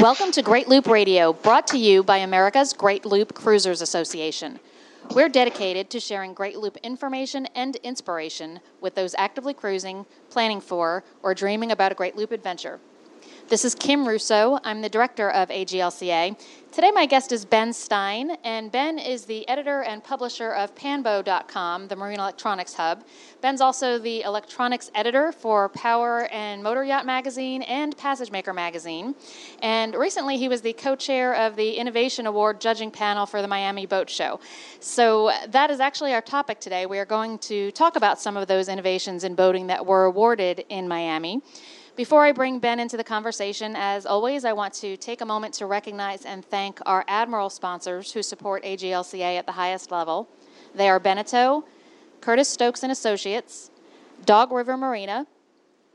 Welcome to Great Loop Radio, brought to you by America's Great Loop Cruisers Association. We're dedicated to sharing Great Loop information and inspiration with those actively cruising, planning for, or dreaming about a Great Loop adventure. This is Kim Russo. I'm the director of AGLCA. Today, my guest is Ben Stein, and Ben is the editor and publisher of Panbo.com, the marine electronics hub. Ben's also the electronics editor for Power and Motor Yacht magazine and Passage Maker magazine. And recently, he was the co chair of the Innovation Award judging panel for the Miami Boat Show. So, that is actually our topic today. We are going to talk about some of those innovations in boating that were awarded in Miami. Before I bring Ben into the conversation, as always, I want to take a moment to recognize and thank our Admiral sponsors who support AGLCA at the highest level. They are Beneteau, Curtis Stokes and Associates, Dog River Marina,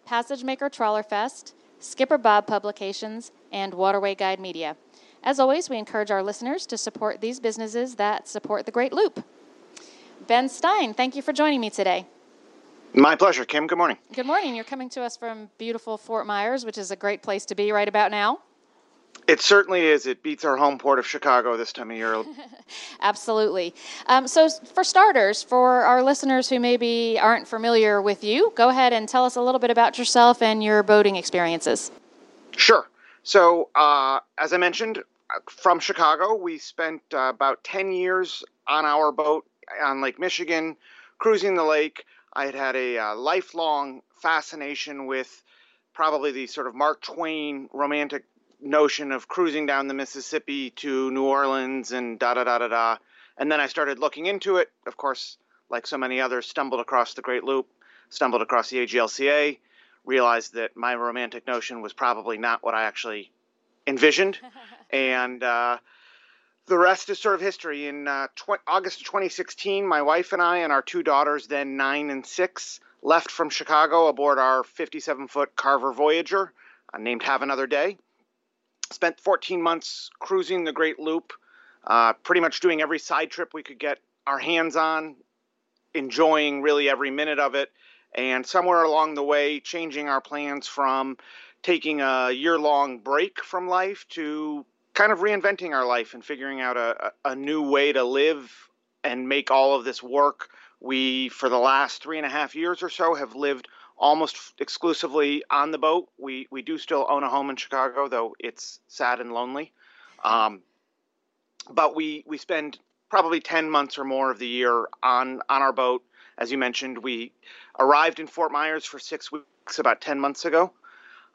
Passage Maker Trawler Fest, Skipper Bob Publications, and Waterway Guide Media. As always, we encourage our listeners to support these businesses that support the Great Loop. Ben Stein, thank you for joining me today. My pleasure, Kim. Good morning. Good morning. You're coming to us from beautiful Fort Myers, which is a great place to be right about now. It certainly is. It beats our home port of Chicago this time of year. Absolutely. Um, so, for starters, for our listeners who maybe aren't familiar with you, go ahead and tell us a little bit about yourself and your boating experiences. Sure. So, uh, as I mentioned, uh, from Chicago, we spent uh, about 10 years on our boat on Lake Michigan, cruising the lake. I had had a uh, lifelong fascination with probably the sort of Mark Twain romantic notion of cruising down the Mississippi to New Orleans and da da da da da. And then I started looking into it. Of course, like so many others, stumbled across the Great Loop, stumbled across the AGLCA, realized that my romantic notion was probably not what I actually envisioned. and uh, the rest is sort of history. In uh, tw- August of 2016, my wife and I and our two daughters, then nine and six, left from Chicago aboard our 57 foot Carver Voyager, uh, named Have Another Day. Spent 14 months cruising the Great Loop, uh, pretty much doing every side trip we could get our hands on, enjoying really every minute of it, and somewhere along the way, changing our plans from taking a year long break from life to kind of reinventing our life and figuring out a, a new way to live and make all of this work. We, for the last three and a half years or so, have lived almost exclusively on the boat. We we do still own a home in Chicago, though it's sad and lonely. Um, but we we spend probably ten months or more of the year on on our boat. As you mentioned, we arrived in Fort Myers for six weeks about ten months ago,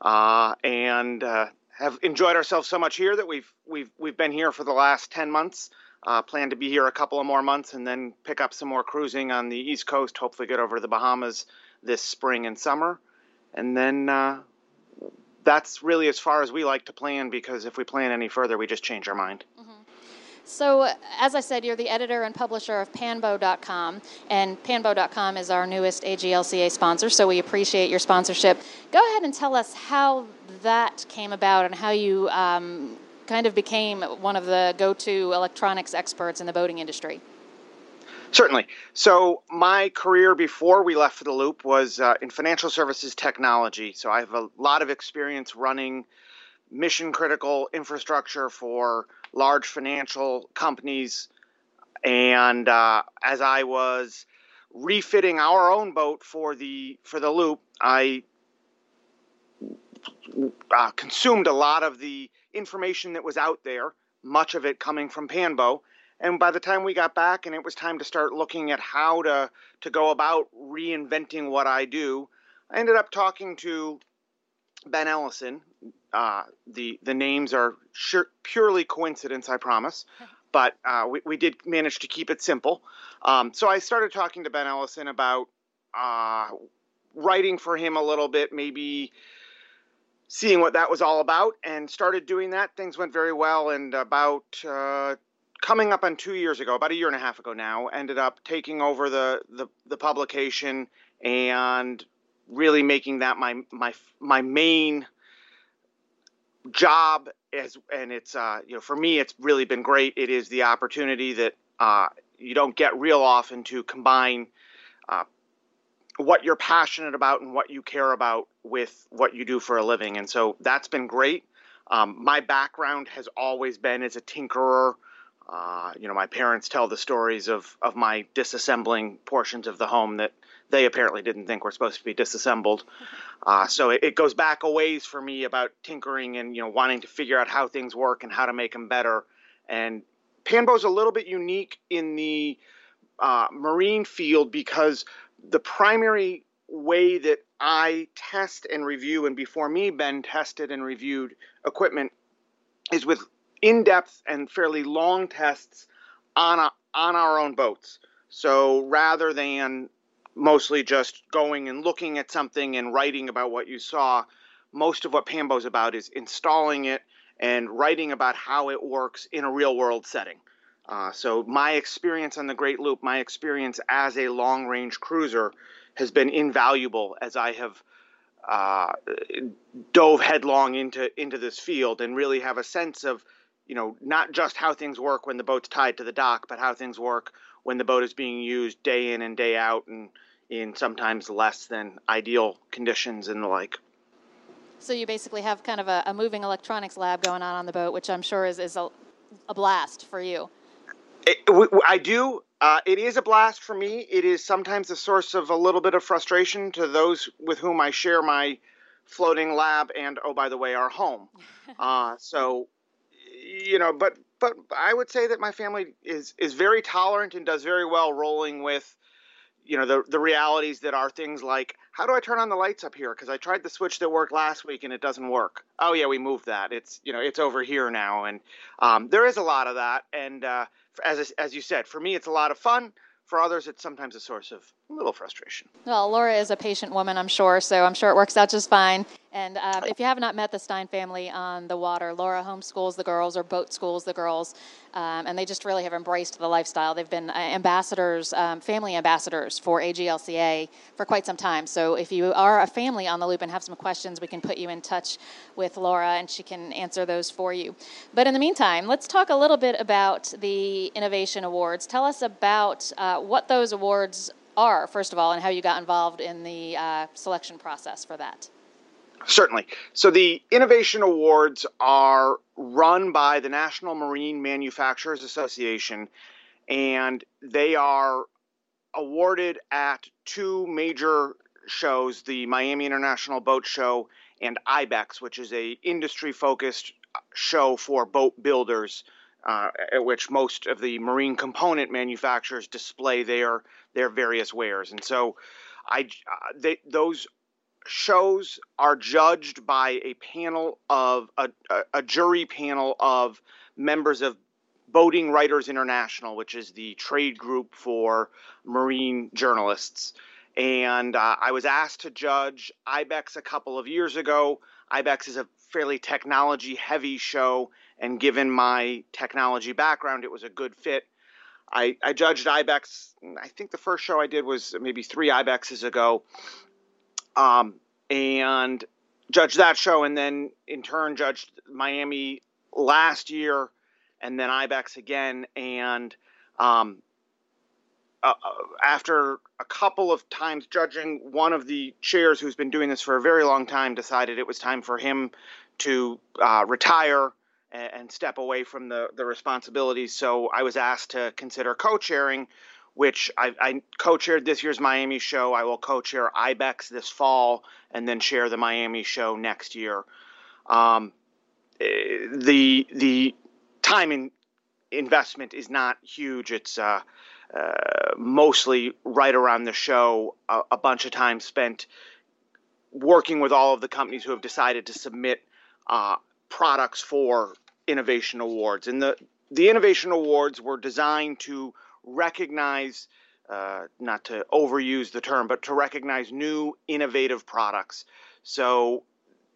uh, and uh, have enjoyed ourselves so much here that we've we've we've been here for the last 10 months. Uh, plan to be here a couple of more months and then pick up some more cruising on the East Coast. Hopefully, get over to the Bahamas this spring and summer, and then uh, that's really as far as we like to plan because if we plan any further, we just change our mind. Mm-hmm. So, as I said, you're the editor and publisher of Panbo.com, and Panbo.com is our newest AGLCA sponsor, so we appreciate your sponsorship. Go ahead and tell us how that came about and how you um, kind of became one of the go to electronics experts in the boating industry. Certainly. So, my career before we left for the loop was uh, in financial services technology. So, I have a lot of experience running mission critical infrastructure for large financial companies. And uh, as I was refitting our own boat for the for the loop, I uh, consumed a lot of the information that was out there, much of it coming from Panbo. And by the time we got back and it was time to start looking at how to, to go about reinventing what I do, I ended up talking to Ben Ellison. Uh, the the names are sure, purely coincidence, I promise, but uh, we, we did manage to keep it simple. Um, so I started talking to Ben Ellison about uh, writing for him a little bit, maybe seeing what that was all about and started doing that. Things went very well. And about uh, coming up on two years ago, about a year and a half ago now, ended up taking over the, the, the publication and really making that my my my main job as and it's uh, you know for me it's really been great. It is the opportunity that uh, you don't get real often to combine uh, what you're passionate about and what you care about with what you do for a living. And so that's been great. Um, my background has always been as a tinkerer. Uh, you know, my parents tell the stories of, of my disassembling portions of the home that they apparently didn't think were supposed to be disassembled. Uh, so it, it, goes back a ways for me about tinkering and you know wanting to figure out how things work and how to make them better. And Panbo's a little bit unique in the uh, marine field because the primary way that I test and review, and before me, Ben tested and reviewed equipment, is with in-depth and fairly long tests on a, on our own boats. So rather than mostly just going and looking at something and writing about what you saw, most of what Panbo's about is installing it and writing about how it works in a real world setting. Uh, so my experience on the Great Loop, my experience as a long range cruiser, has been invaluable as I have uh, dove headlong into into this field and really have a sense of you know, not just how things work when the boat's tied to the dock, but how things work when the boat is being used day in and day out and in sometimes less than ideal conditions and the like. So you basically have kind of a, a moving electronics lab going on on the boat, which I'm sure is, is a, a blast for you. It, I do. Uh, it is a blast for me. It is sometimes a source of a little bit of frustration to those with whom I share my floating lab and, oh, by the way, our home. uh, so you know, but but I would say that my family is is very tolerant and does very well rolling with you know the the realities that are things like how do I turn on the lights up here because I tried the switch that worked last week and it doesn't work. Oh yeah, we moved that. It's you know it's over here now, and um, there is a lot of that. And uh, as as you said, for me it's a lot of fun. For others, it's sometimes a source of a little frustration. Well, Laura is a patient woman, I'm sure, so I'm sure it works out just fine. And um, if you have not met the Stein family on the water, Laura homeschools the girls or boat schools the girls, um, and they just really have embraced the lifestyle. They've been uh, ambassadors, um, family ambassadors for AGLCA for quite some time. So if you are a family on the loop and have some questions, we can put you in touch with Laura, and she can answer those for you. But in the meantime, let's talk a little bit about the Innovation Awards. Tell us about uh, what those awards are, first of all, and how you got involved in the uh, selection process for that. Certainly. So the Innovation Awards are run by the National Marine Manufacturers Association, and they are awarded at two major shows the Miami International Boat Show and IBEX, which is a industry focused show for boat builders uh, at which most of the marine component manufacturers display their their various wares. And so, I uh, they, those shows are judged by a panel of a, a, jury panel of members of Boating Writers International, which is the trade group for marine journalists. And uh, I was asked to judge IBEX a couple of years ago. IBEX is a fairly technology heavy show, and given my technology background, it was a good fit. I, I judged IBEX. I think the first show I did was maybe three IBEXs ago, um, and judged that show, and then in turn judged Miami last year, and then IBEX again. And um, uh, uh, after a couple of times judging, one of the chairs who's been doing this for a very long time decided it was time for him to uh, retire and, and, step away from the, the responsibilities. So I was asked to consider co chairing, which I, I co chaired this year's Miami show. I will co chair IBEX this fall and then share the Miami show next year. Um, eh, the the time in investment is not huge. It's uh, uh, mostly right around the show, a, a, bunch of time spent working with all of the companies who have decided to submit uh, products for innovation awards. And the, the innovation awards were designed to recognize, uh, not to overuse the term, but to recognize new innovative products. So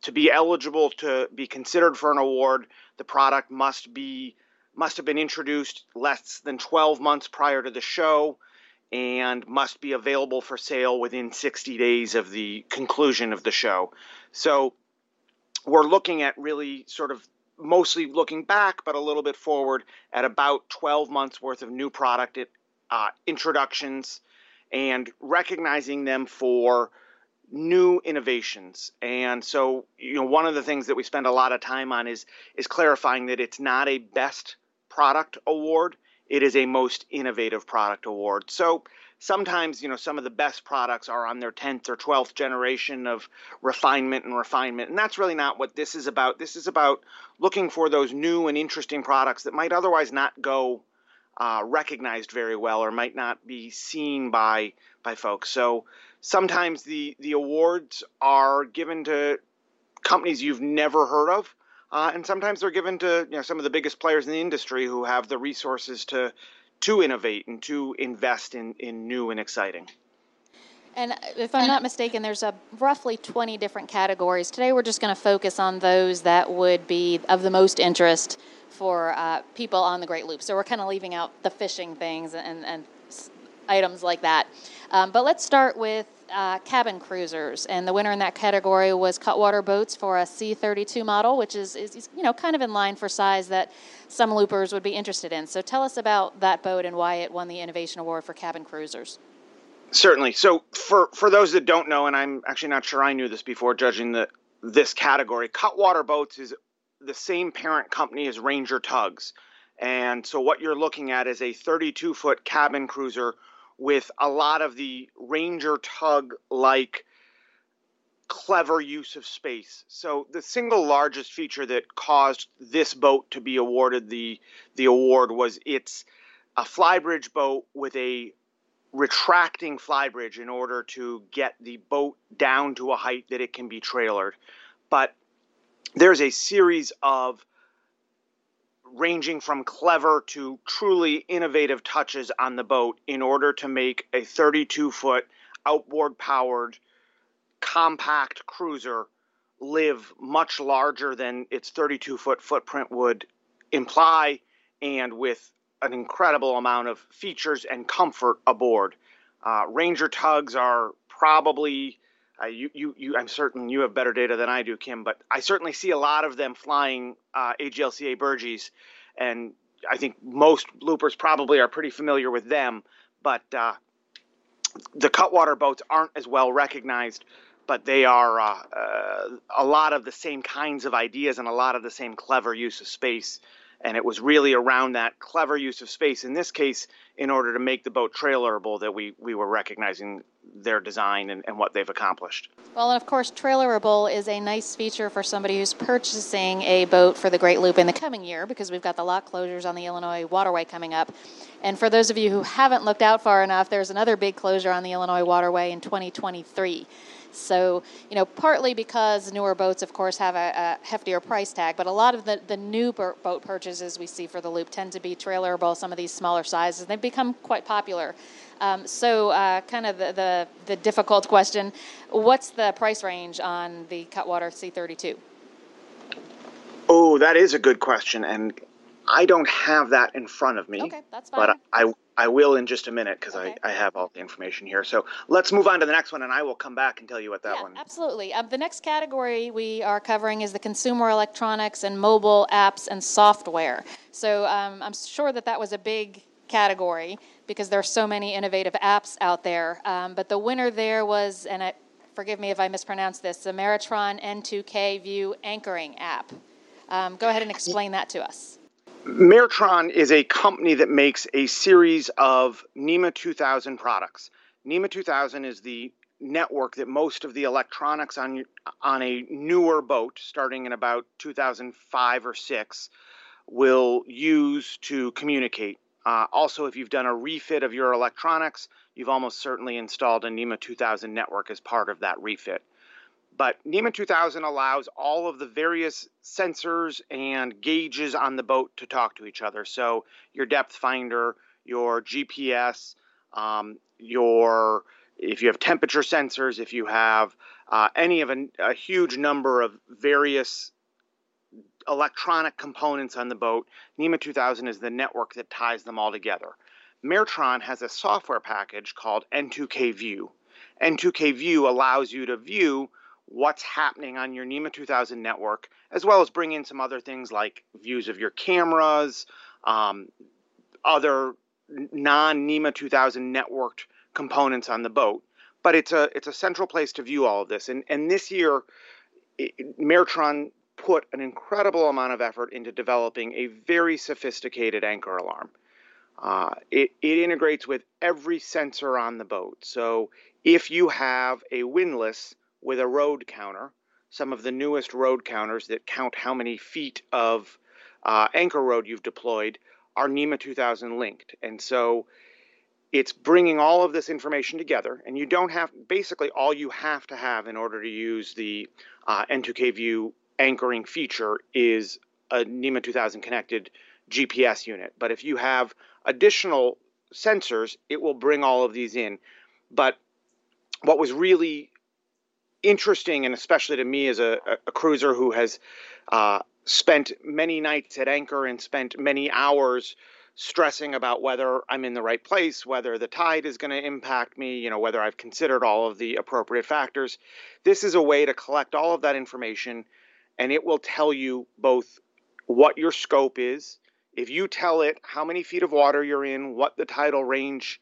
to be eligible to be considered for an award, the product must be must have been introduced less than 12 months prior to the show and must be available for sale within 60 days of the conclusion of the show. So we're looking at really sort of mostly looking back, but a little bit forward at about 12 months worth of new product uh, introductions and recognizing them for new innovations. And so, you know, one of the things that we spend a lot of time on is is clarifying that it's not a best product award, it is a most innovative product award. So, sometimes, you know, some of the best products are on their 10th or 12th generation of refinement and refinement. And that's really not what this is about. This is about looking for those new and interesting products that might otherwise not go uh, recognized very well or might not be seen by by folks. So sometimes the the awards are given to companies you've never heard of, uh, and sometimes they're given to you know some of the biggest players in the industry who have the resources to to innovate and to invest in in new and exciting. And if I'm not mistaken, there's a roughly 20 different categories. Today, we're just going to focus on those that would be of the most interest for uh, people on the Great Loop. So we're kind of leaving out the fishing things and, and items like that. Um, but let's start with uh, cabin cruisers, and the winner in that category was Cutwater Boats for a C32 model, which is, is you know kind of in line for size that some loopers would be interested in. So tell us about that boat and why it won the Innovation Award for cabin cruisers. Certainly. So for for those that don't know, and I'm actually not sure I knew this before judging the this category, Cutwater Boats is the same parent company as Ranger Tugs. And so what you're looking at is a 32 foot cabin cruiser with a lot of the Ranger Tug like clever use of space. So the single largest feature that caused this boat to be awarded the the award was it's a flybridge boat with a retracting flybridge in order to get the boat down to a height that it can be trailered. But there's a series of ranging from clever to truly innovative touches on the boat in order to make a 32 foot outboard powered compact cruiser live much larger than its 32 foot footprint would imply and with an incredible amount of features and comfort aboard. Uh, Ranger tugs are probably uh, you, you, you, I'm certain you have better data than I do, Kim, but I certainly see a lot of them flying uh, AGLCA Burgees, and I think most loopers probably are pretty familiar with them. But uh, the cutwater boats aren't as well recognized, but they are uh, uh, a lot of the same kinds of ideas and a lot of the same clever use of space. And it was really around that clever use of space, in this case, in order to make the boat trailerable, that we, we were recognizing their design and, and what they've accomplished. Well, and of course, trailerable is a nice feature for somebody who's purchasing a boat for the Great Loop in the coming year because we've got the lock closures on the Illinois Waterway coming up. And for those of you who haven't looked out far enough, there's another big closure on the Illinois Waterway in 2023. So, you know, partly because newer boats, of course, have a, a heftier price tag, but a lot of the, the new boat purchases we see for the Loop tend to be trailerable, some of these smaller sizes. They've become quite popular. Um, so, uh, kind of the, the, the difficult question what's the price range on the Cutwater C32? Oh, that is a good question. And I don't have that in front of me. Okay, that's fine. But I, I will in just a minute because okay. I, I have all the information here. So let's move on to the next one, and I will come back and tell you what that yeah, one. Absolutely. Um, the next category we are covering is the consumer electronics and mobile apps and software. So um, I'm sure that that was a big category because there are so many innovative apps out there. Um, but the winner there was, and I, forgive me if I mispronounce this, the Maretron N2K View anchoring app. Um, go ahead and explain that to us. Maretron is a company that makes a series of NMEA 2000 products. NMEA 2000 is the network that most of the electronics on on a newer boat, starting in about 2005 or six, will use to communicate. Uh, also, if you've done a refit of your electronics, you've almost certainly installed a NMEA 2000 network as part of that refit. But NMEA 2000 allows all of the various sensors and gauges on the boat to talk to each other. So your depth finder, your GPS, um, your if you have temperature sensors, if you have uh, any of a, a huge number of various electronic components on the boat, NMEA 2000 is the network that ties them all together. Maretron has a software package called N2K View. N2K View allows you to view what's happening on your NMEA 2000 network, as well as bring in some other things like views of your cameras, um, other non NMEA 2000 networked components on the boat. but it's a it's a central place to view all of this. And and this year, it, Maretron put an incredible amount of effort into developing a very sophisticated anchor alarm. Uh, it, it integrates with every sensor on the boat. So if you have a windlass with a rode counter, some of the newest rode counters that count how many feet of uh, anchor rode you've deployed are NMEA 2000 linked. And so it's bringing all of this information together, and you don't have basically all you have to have in order to use the uh, N2K View anchoring feature is a NMEA 2000 connected GPS unit. But if you have additional sensors, it will bring all of these in. But what was really interesting, and especially to me as a, a cruiser who has uh, spent many nights at anchor and spent many hours stressing about whether I'm in the right place, whether the tide is going to impact me, you know, whether I've considered all of the appropriate factors. This is a way to collect all of that information and it will tell you both what your scope is. If you tell it how many feet of water you're in, what the tidal range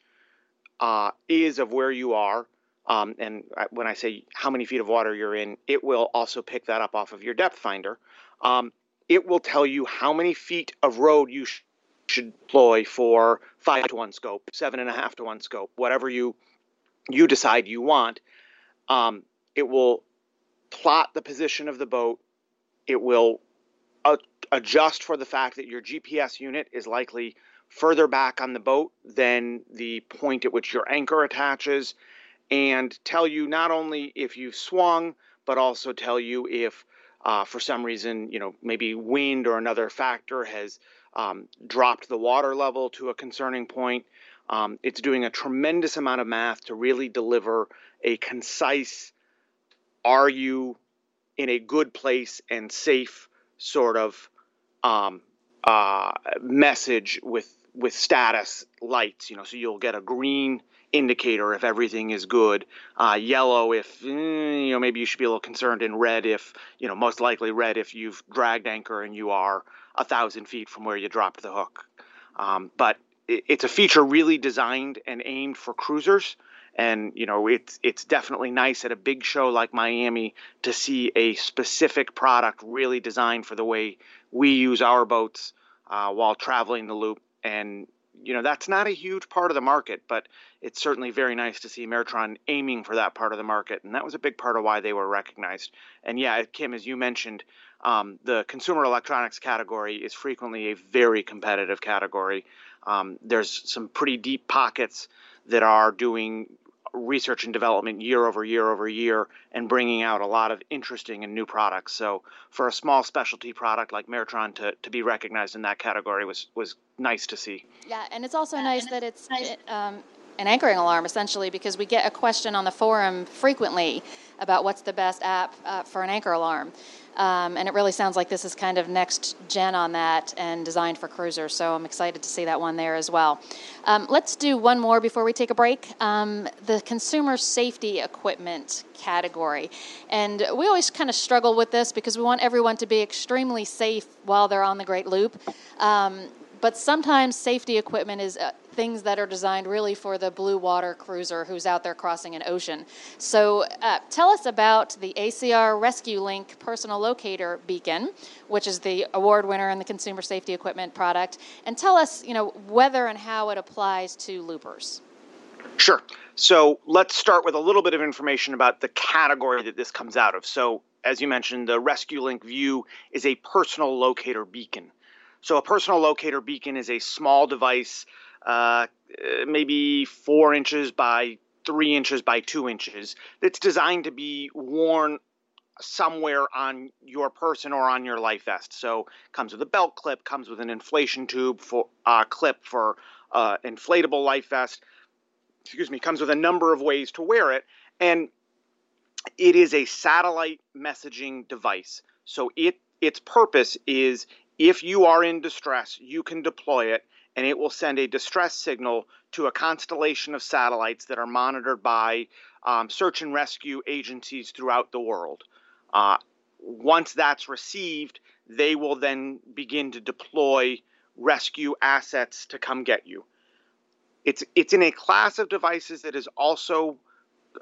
uh, is of where you are, um, and when I say how many feet of water you're in, it will also pick that up off of your depth finder. Um, it will tell you how many feet of rode you sh- should deploy for five to one scope, seven and a half to one scope, whatever you you decide you want. Um, it will plot the position of the boat. It will uh, adjust for the fact that your GPS unit is likely further back on the boat than the point at which your anchor attaches, and tell you not only if you've swung, but also tell you if, uh, for some reason, you know, maybe wind or another factor has um, dropped the water level to a concerning point. Um, it's doing a tremendous amount of math to really deliver a concise, are you in a good place and safe sort of um, uh, message with with status lights. You know, so you'll get a green indicator if everything is good, uh, yellow if mm, you know maybe you should be a little concerned, and red if you know most likely red if you've dragged anchor and you are a thousand feet from where you dropped the hook. Um, but it, it's a feature really designed and aimed for cruisers. And you know it's it's definitely nice at a big show like Miami to see a specific product really designed for the way we use our boats uh, while traveling the loop. And you know that's not a huge part of the market, but it's certainly very nice to see Maretron aiming for that part of the market, and that was a big part of why they were recognized. And yeah, Kim, as you mentioned, um, the consumer electronics category is frequently a very competitive category. Um, there's some pretty deep pockets that are doing research and development year over year over year and bringing out a lot of interesting and new products. So for a small specialty product like Maretron to, to be recognized in that category was was nice to see. Yeah, and it's also nice that it's um, an anchoring alarm essentially because we get a question on the forum frequently about what's the best app uh, for an anchor alarm. Um, and it really sounds like this is kind of next gen on that and designed for cruisers. So I'm excited to see that one there as well. Um, let's do one more before we take a break. Um, the consumer safety equipment category. And we always kind of struggle with this because we want everyone to be extremely safe while they're on the Great Loop. Um, but sometimes safety equipment is uh, things that are designed really for the blue water cruiser who's out there crossing an ocean. So, uh, tell us about the ACR ResQLink personal locator beacon, which is the award winner in the consumer safety equipment product, and tell us, you know, whether and how it applies to loopers. Sure. So, let's start with a little bit of information about the category that this comes out of. So, as you mentioned, the ResQLink View is a personal locator beacon. So a personal locator beacon is a small device, uh, maybe four inches by three inches by two inches, that's designed to be worn somewhere on your person or on your life vest. So comes with a belt clip, comes with an inflation tube for uh, clip for uh, inflatable life vest. Excuse me, comes with a number of ways to wear it, and it is a satellite messaging device. So it its purpose is if you are in distress, you can deploy it and it will send a distress signal to a constellation of satellites that are monitored by um, search and rescue agencies throughout the world. Uh, once that's received, they will then begin to deploy rescue assets to come get you. It's it's in a class of devices that is also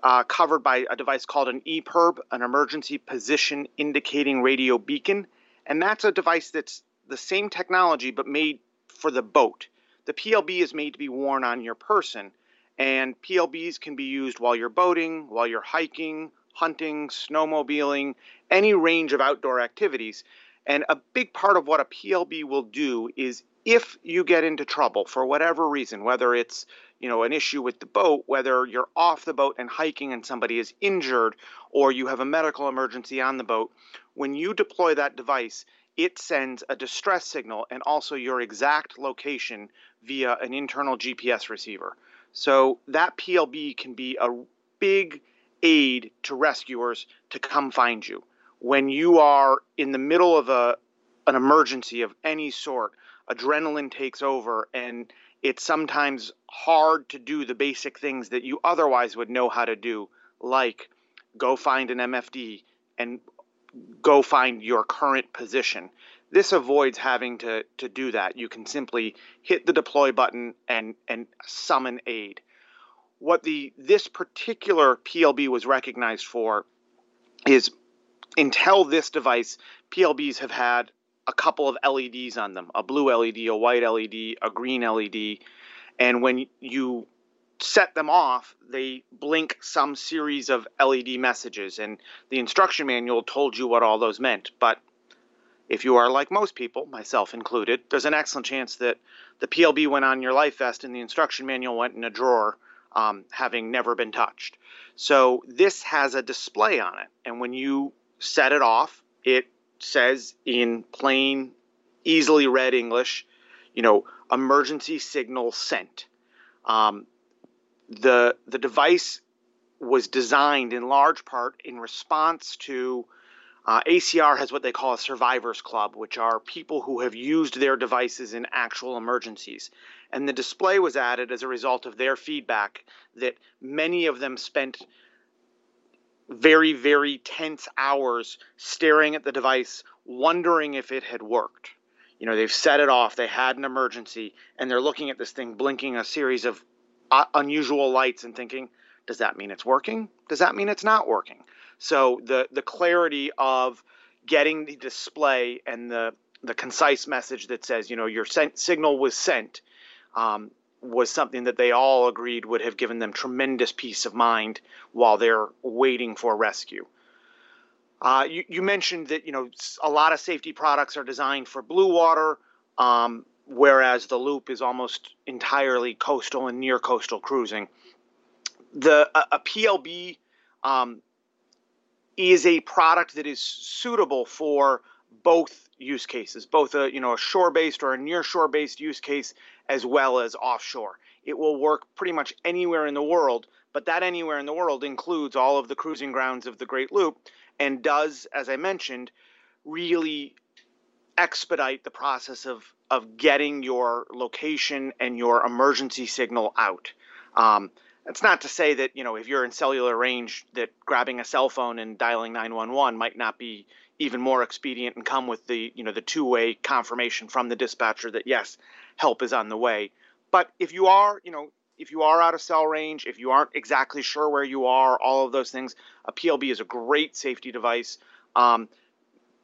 uh, covered by a device called an EPIRB, an Emergency Position Indicating Radio Beacon. And that's a device that's the same technology but made for the boat. The PLB is made to be worn on your person, and PLBs can be used while you're boating, while you're hiking, hunting, snowmobiling, any range of outdoor activities. And a big part of what a PLB will do is if you get into trouble for whatever reason, whether it's you know an issue with the boat, whether you're off the boat and hiking and somebody is injured, or you have a medical emergency on the boat, when you deploy that device, it sends a distress signal and also your exact location via an internal GPS receiver. So that PLB can be a big aid to rescuers to come find you. When you are in the middle of a an emergency of any sort, adrenaline takes over and it's sometimes hard to do the basic things that you otherwise would know how to do, like go find an MFD and go find your current position. This avoids having to, to do that. You can simply hit the deploy button and, and summon aid. What the this particular PLB was recognized for is until this device, PLBs have had a couple of LEDs on them a blue LED, a white LED, a green LED. And when you set them off, they blink some series of LED messages. And the instruction manual told you what all those meant. But if you are like most people, myself included, there's an excellent chance that the PLB went on your life vest and the instruction manual went in a drawer, um, having never been touched. So this has a display on it. And when you set it off, it says in plain, easily read English, you know, emergency signal sent. Um, the the device was designed in large part in response to uh, ACR has what they call a survivors club, which are people who have used their devices in actual emergencies. And the display was added as a result of their feedback that many of them spent very, very tense hours staring at the device, wondering if it had worked. You know, they've set it off, they had an emergency, and they're looking at this thing blinking a series of uh, unusual lights and thinking, does that mean it's working? Does that mean it's not working? So the the clarity of getting the display and the the concise message that says, you know, your sent, signal was sent, um, was something that they all agreed would have given them tremendous peace of mind while they're waiting for rescue. Uh, you, you, mentioned that you know a lot of safety products are designed for blue water, um, whereas the Loop is almost entirely coastal and near coastal cruising. The a, a PLB um, is a product that is suitable for both use cases, both a you know a shore-based or a near shore-based use case as well as offshore. It will work pretty much anywhere in the world, but that anywhere in the world includes all of the cruising grounds of the Great Loop and does, as I mentioned, really expedite the process of of getting your location and your emergency signal out. Um, that's not to say that you know if you're in cellular range that grabbing a cell phone and dialing 911 might not be even more expedient and come with the you know the two-way confirmation from the dispatcher that yes help is on the way but if you are you know if you are out of cell range if you aren't exactly sure where you are all of those things a plb is a great safety device um,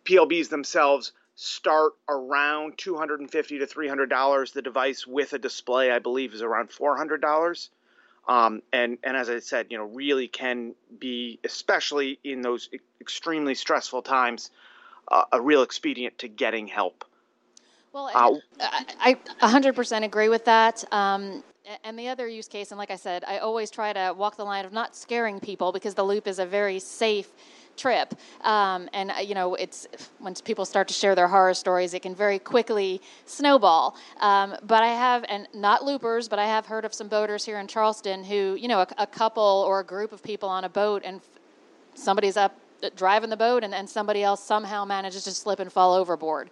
plbs themselves start around 250 to 300 dollars the device with a display i believe is around 400 dollars um, and and as I said, you know, really can be, especially in those extremely stressful times, uh, a real expedient to getting help. Well, uh, I, I 100% agree with that. Um, and the other use case, and like I said, I always try to walk the line of not scaring people because the loop is a very safe trip. Um, and uh, you know, it's once people start to share their horror stories, it can very quickly snowball. Um, but I have, and not loopers, but I have heard of some boaters here in Charleston who, you know, a, a couple or a group of people on a boat, and somebody's up uh, driving the boat, and, and somebody else somehow manages to slip and fall overboard.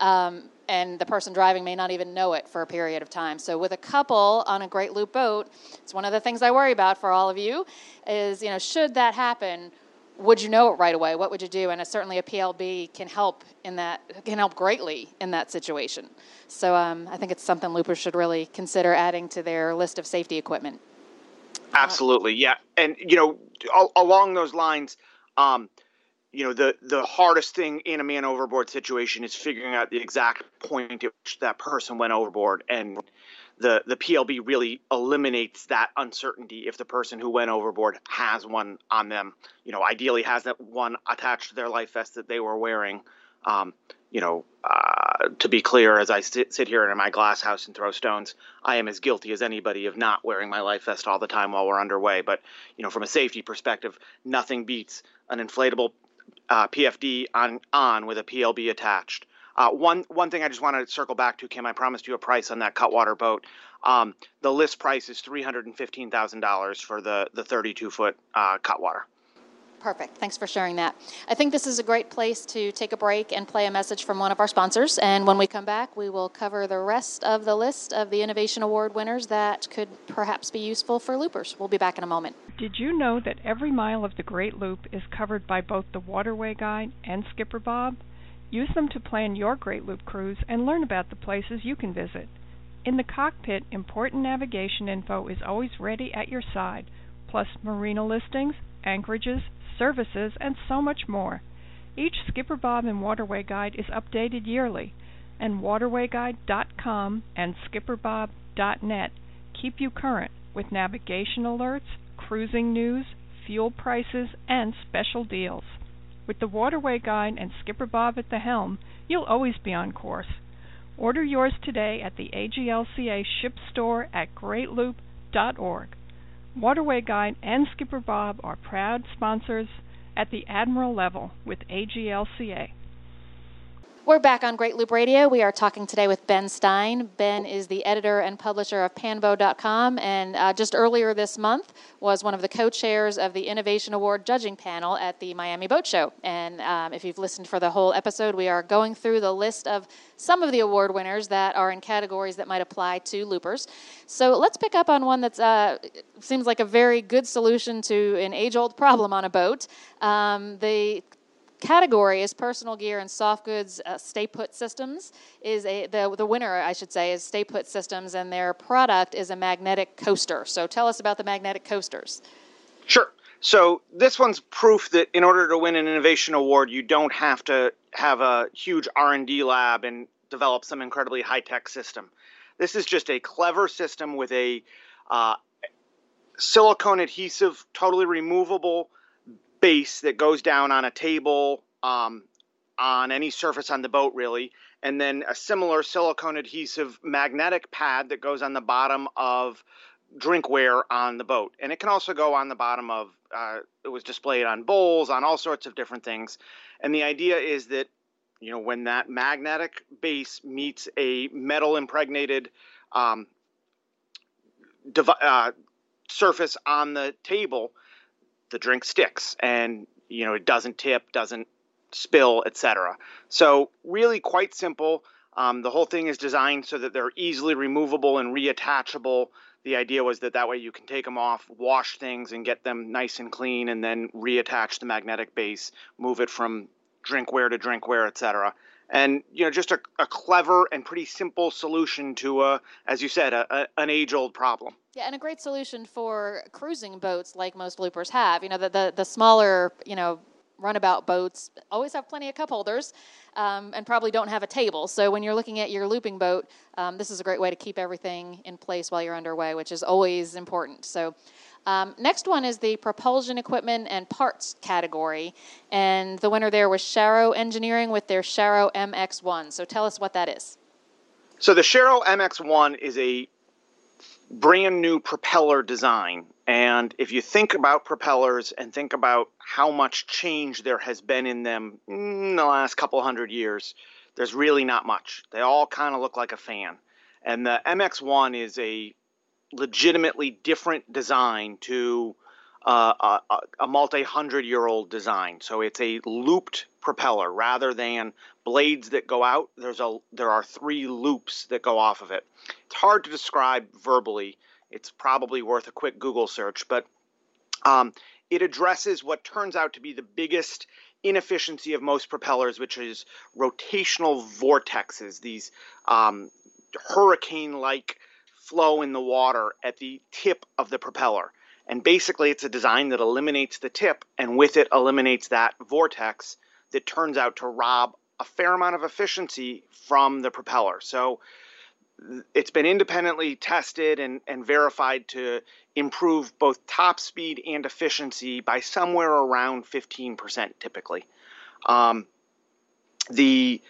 Um, and the person driving may not even know it for a period of time. So with a couple on a Great Loop boat, it's one of the things I worry about for all of you is, you know, should that happen, would you know it right away? What would you do? And certainly a PLB can help in that can help greatly in that situation. So um, I think it's something loopers should really consider adding to their list of safety equipment. Absolutely, yeah. And you know, al- along those lines, um, you know, the the hardest thing in a man overboard situation is figuring out the exact point at which that person went overboard, and the the PLB really eliminates that uncertainty if the person who went overboard has one on them. You know, ideally has that one attached to their life vest that they were wearing. Um, you know, uh, to be clear, as I sit, sit here in my glass house and throw stones, I am as guilty as anybody of not wearing my life vest all the time while we're underway. But you know, from a safety perspective, nothing beats an inflatable uh, PFD on on with a PLB attached. Uh, one one thing I just want to circle back to, Kim. I promised you a price on that cutwater boat. Um, the list price is three hundred and fifteen thousand dollars for the the thirty two foot uh, cutwater. Perfect. Thanks for sharing that. I think this is a great place to take a break and play a message from one of our sponsors. And when we come back, we will cover the rest of the list of the Innovation Award winners that could perhaps be useful for loopers. We'll be back in a moment. Did you know that every mile of the Great Loop is covered by both the Waterway Guide and Skipper Bob? Use them to plan your Great Loop cruise and learn about the places you can visit. In the cockpit, important navigation info is always ready at your side, plus marina listings, anchorages, services, and so much more. Each Skipper Bob and Waterway Guide is updated yearly, and waterwayguide.com and skipperbob.net keep you current with navigation alerts, cruising news, fuel prices, and special deals. With the Waterway Guide and Skipper Bob at the helm, you'll always be on course. Order yours today at the AGLCA ship store at greatloop.org. Waterway Guide and Skipper Bob are proud sponsors at the Admiral level with AGLCA. We're back on Great Loop Radio. We are talking today with Ben Stein. Ben is the editor and publisher of Panbo.com, and uh, just earlier this month was one of the co-chairs of the Innovation Award judging panel at the Miami Boat Show. And um, if you've listened for the whole episode, we are going through the list of some of the award winners that are in categories that might apply to loopers. So let's pick up on one that uh, seems like a very good solution to an age-old problem on a boat. Um, the category is personal gear and soft goods uh, stay put systems is a the, the winner i should say is stay put systems and their product is a magnetic coaster. So tell us about the magnetic coasters. Sure. So this one's proof that in order to win an innovation award you don't have to have a huge r&d lab and develop some incredibly high-tech system. This is just a clever system with a uh, silicone adhesive totally removable base that goes down on a table um, on any surface on the boat, really, and then a similar silicone adhesive magnetic pad that goes on the bottom of drinkware on the boat. And it can also go on the bottom of, uh, it was displayed on bowls, on all sorts of different things. And the idea is that, you know, when that magnetic base meets a metal impregnated um, dev- uh, surface on the table, the drink sticks and you know it doesn't tip, doesn't spill, etc. So really quite simple. Um, the whole thing is designed so that they're easily removable and reattachable. The idea was that that way you can take them off, wash things, and get them nice and clean, and then reattach the magnetic base, move it from drinkware to drinkware, etc. And you know, just a, a clever and pretty simple solution to, a, as you said, a, a, an age-old problem. Yeah, and a great solution for cruising boats like most loopers have. You know, the, the, the smaller, you know, runabout boats always have plenty of cup holders um, and probably don't have a table. So when you're looking at your looping boat, um, this is a great way to keep everything in place while you're underway, which is always important. So um, next one is the propulsion equipment and parts category, and the winner there was Sharrow Engineering with their Sharrow MX1. So tell us what that is. So the Sharrow MX1 is a brand new propeller design. And if you think about propellers and think about how much change there has been in them in the last couple hundred years, there's really not much. They all kind of look like a fan. And the MX1 is a legitimately different design to uh, a, a multi hundred year old design. So it's a looped propeller rather than blades that go out. There's a there are three loops that go off of it. It's hard to describe verbally. It's probably worth a quick Google search, but um, it addresses what turns out to be the biggest inefficiency of most propellers, which is rotational vortexes. These um, hurricane-like flow in the water at the tip of the propeller And basically, it's a design that eliminates the tip and with it eliminates that vortex that turns out to rob a fair amount of efficiency from the propeller. So it's been independently tested and, and verified to improve both top speed and efficiency by somewhere around 15% typically. Um, the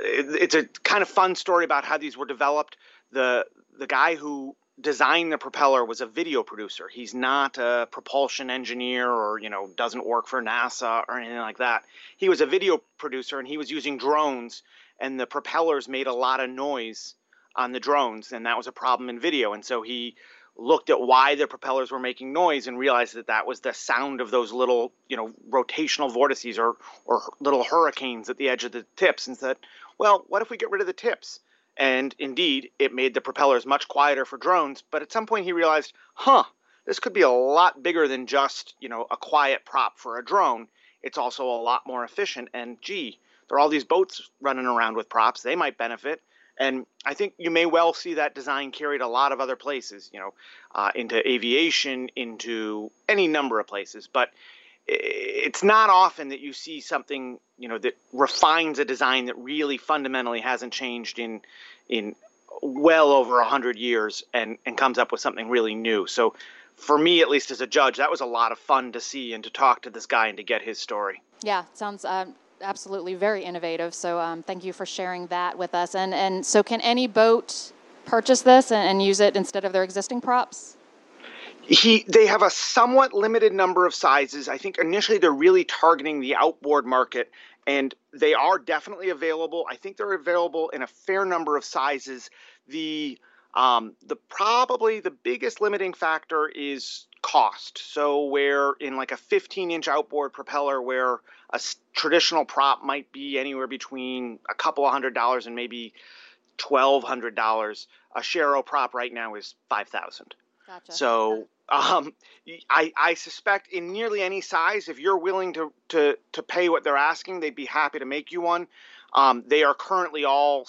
it's a kind of fun story about how these were developed. The the guy who designed the propeller was a video producer. He's not a propulsion engineer or you know doesn't work for NASA or anything like that. He was a video producer and he was using drones and the propellers made a lot of noise on the drones and that was a problem in video and so he looked at why the propellers were making noise and realized that that was the sound of those little, you know, rotational vortices or or little hurricanes at the edge of the tips and said, well, what if we get rid of the tips? And indeed, it made the propellers much quieter for drones, but at some point he realized, huh, this could be a lot bigger than just, you know, a quiet prop for a drone. It's also a lot more efficient and gee, there are all these boats running around with props, they might benefit. And I think you may well see that design carried a lot of other places, you know, uh, into aviation, into any number of places. But it's not often that you see something, you know, that refines a design that really fundamentally hasn't changed in in well over a hundred years and and comes up with something really new. So for me, at least as a judge, that was a lot of fun to see and to talk to this guy and to get his story. Yeah, sounds um, absolutely very innovative. So um, thank you for sharing that with us. And and so can any boat purchase this and, and use it instead of their existing props? He they have a somewhat limited number of sizes. I think initially they're really targeting the outboard market and they are definitely available. I think they're available in a fair number of sizes. The um, the probably the biggest limiting factor is cost. So where in like a 15 inch outboard propeller, where a traditional prop might be anywhere between a couple of hundred dollars and maybe twelve hundred dollars, a Sharrow prop right now is five thousand. Gotcha. So um, I, I suspect in nearly any size, if you're willing to, to, to pay what they're asking, they'd be happy to make you one. Um, they are currently all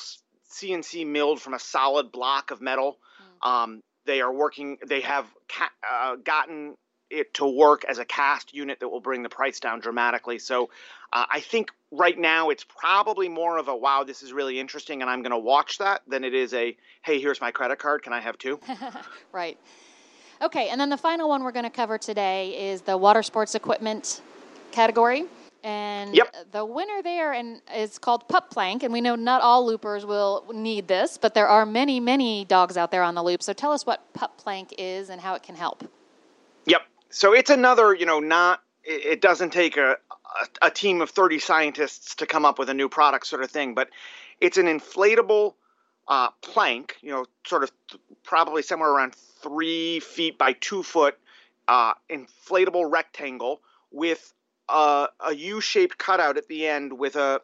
CNC milled from a solid block of metal. Mm. Um, they are working. They have ca- uh, gotten it to work as a cast unit that will bring the price down dramatically. So uh, I think right now it's probably more of a wow, this is really interesting, and I'm going to watch that than it is a hey, here's my credit card. Can I have two? right. Okay, and then the final one we're going to cover today is the water sports equipment category. And yep. the winner there and is called Pup Plank, and we know not all loopers will need this, but there are many, many dogs out there on the loop. So tell us what Pup Plank is and how it can help. Yep. So it's another, you know, not it doesn't take a, a, a team of 30 scientists to come up with a new product sort of thing, but it's an inflatable uh, plank, you know, sort of th- probably somewhere around three feet by two foot uh, inflatable rectangle with a, a U-shaped cutout at the end with a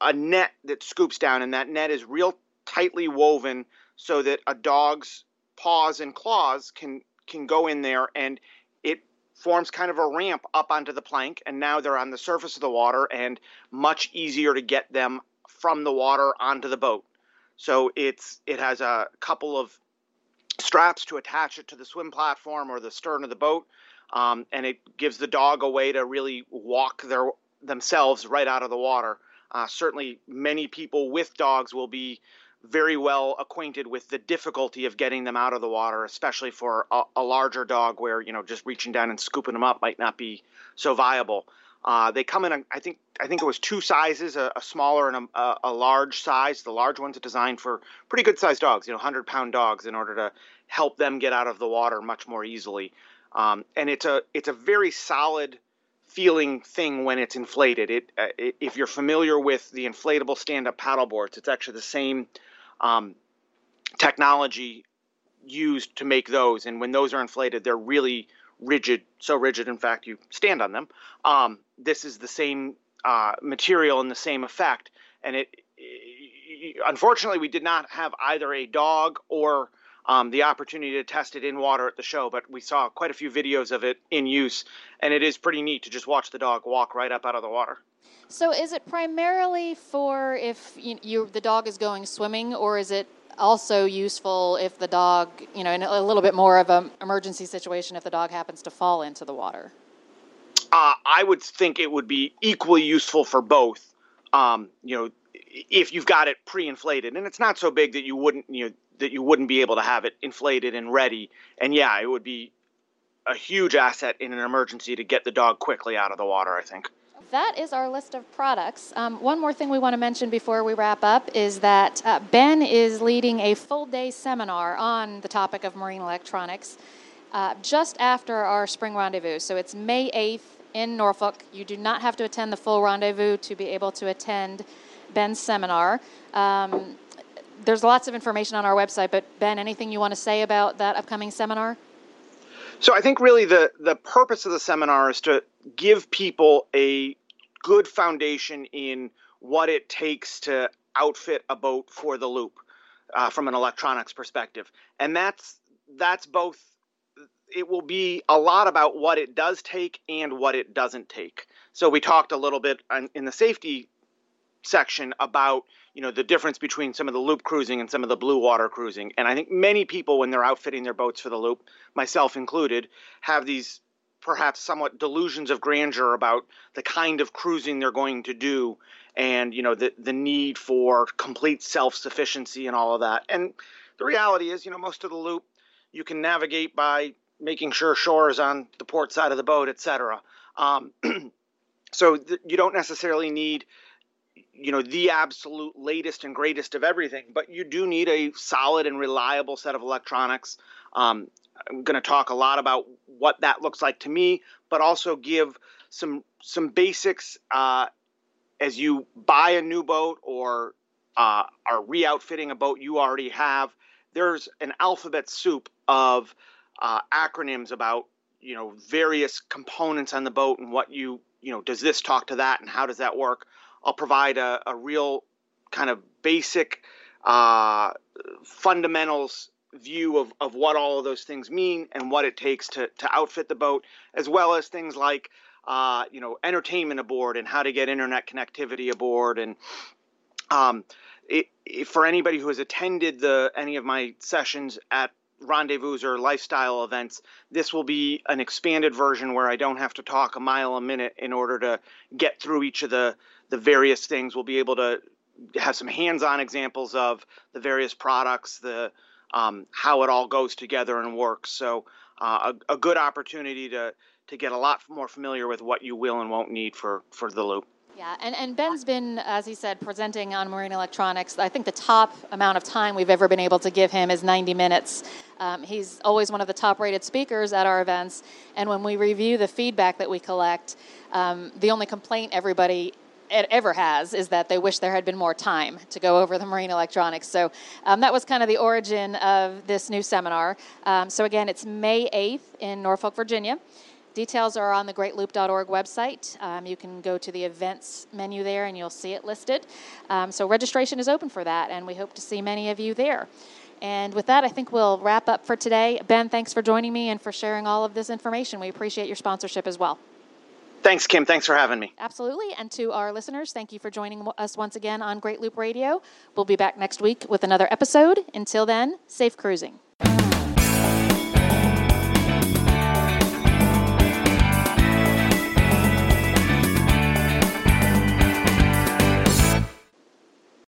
a net that scoops down, and that net is real tightly woven so that a dog's paws and claws can can go in there, and it forms kind of a ramp up onto the plank, and now they're on the surface of the water, and much easier to get them from the water onto the boat. So it's it has a couple of straps to attach it to the swim platform or the stern of the boat, um, and it gives the dog a way to really walk their themselves right out of the water. Uh, certainly, many people with dogs will be very well acquainted with the difficulty of getting them out of the water, especially for a, a larger dog, where you know just reaching down and scooping them up might not be so viable. Uh, they come in, I think, I think it was two sizes, a, a smaller and a, a, large size. The large ones are designed for pretty good sized dogs, you know, hundred pound dogs, in order to help them get out of the water much more easily. Um, and it's a it's a very solid feeling thing when it's inflated. It, uh, if you're familiar with the inflatable stand up paddle boards, it's actually the same um, technology used to make those. And when those are inflated, they're really rigid, so rigid, in fact, you stand on them. Um, this is the same uh, material and the same effect. And it, it, unfortunately, we did not have either a dog or um, the opportunity to test it in water at the show, but we saw quite a few videos of it in use, and it is pretty neat to just watch the dog walk right up out of the water. So, is it primarily for if you, you the dog is going swimming, or is it also useful if the dog, you know, in a little bit more of an emergency situation if the dog happens to fall into the water? Uh, I would think it would be equally useful for both. Um, you know, if you've got it pre-inflated, and it's not so big that you wouldn't, you know, that you wouldn't be able to have it inflated and ready. And yeah, it would be a huge asset in an emergency to get the dog quickly out of the water. I think. That is our list of products. Um, one more thing we want to mention before we wrap up is that uh, Ben is leading a full day seminar on the topic of marine electronics uh, just after our spring rendezvous. So it's May 8th in Norfolk. You do not have to attend the full rendezvous to be able to attend Ben's seminar. Um, there's lots of information on our website, but Ben, anything you want to say about that upcoming seminar? So I think really the the purpose of the seminar is to give people a good foundation in what it takes to outfit a boat for the loop uh, from an electronics perspective, and that's that's both. It will be a lot about what it does take and what it doesn't take. So we talked a little bit in the safety section about you know the difference between some of the loop cruising and some of the blue water cruising and i think many people when they're outfitting their boats for the loop myself included have these perhaps somewhat delusions of grandeur about the kind of cruising they're going to do and you know the the need for complete self-sufficiency and all of that. And the reality is you know most of the loop you can navigate by making sure shore is on the port side of the boat etc um, so th- you don't necessarily need you know the absolute latest and greatest of everything but you do need a solid and reliable set of electronics um, i'm going to talk a lot about what that looks like to me but also give some some basics uh, as you buy a new boat or uh, are re-outfitting a boat you already have. There's an alphabet soup of uh, acronyms about you know various components on the boat and what you you know does this talk to that and how does that work? I'll provide a, a real kind of basic uh, fundamentals view of, of what all of those things mean and what it takes to, to outfit the boat, as well as things like uh, you know entertainment aboard and how to get internet connectivity aboard. And um, it, it, for anybody who has attended the any of my sessions at rendezvous or lifestyle events, this will be an expanded version where I don't have to talk a mile a minute in order to get through each of the the various things. We'll be able to have some hands-on examples of the various products, the um, how it all goes together and works. So uh, a, a good opportunity to to get a lot more familiar with what you will and won't need for for the loop. Yeah, and, and Ben's been, as he said, presenting on marine electronics. I think the top amount of time we've ever been able to give him is 90 minutes. Um, he's always one of the top rated speakers at our events. And when we review the feedback that we collect, um, the only complaint everybody it ever has is that they wish there had been more time to go over the marine electronics. So um, that was kind of the origin of this new seminar. Um, so again, it's May 8th in Norfolk, Virginia. Details are on the greatloop.org website. Um, you can go to the events menu there and you'll see it listed. Um, so registration is open for that, and we hope to see many of you there. And with that, I think we'll wrap up for today. Ben, thanks for joining me and for sharing all of this information. We appreciate your sponsorship as well. Thanks, Kim. Thanks for having me. Absolutely. And to our listeners, thank you for joining us once again on Great Loop Radio. We'll be back next week with another episode. Until then, safe cruising.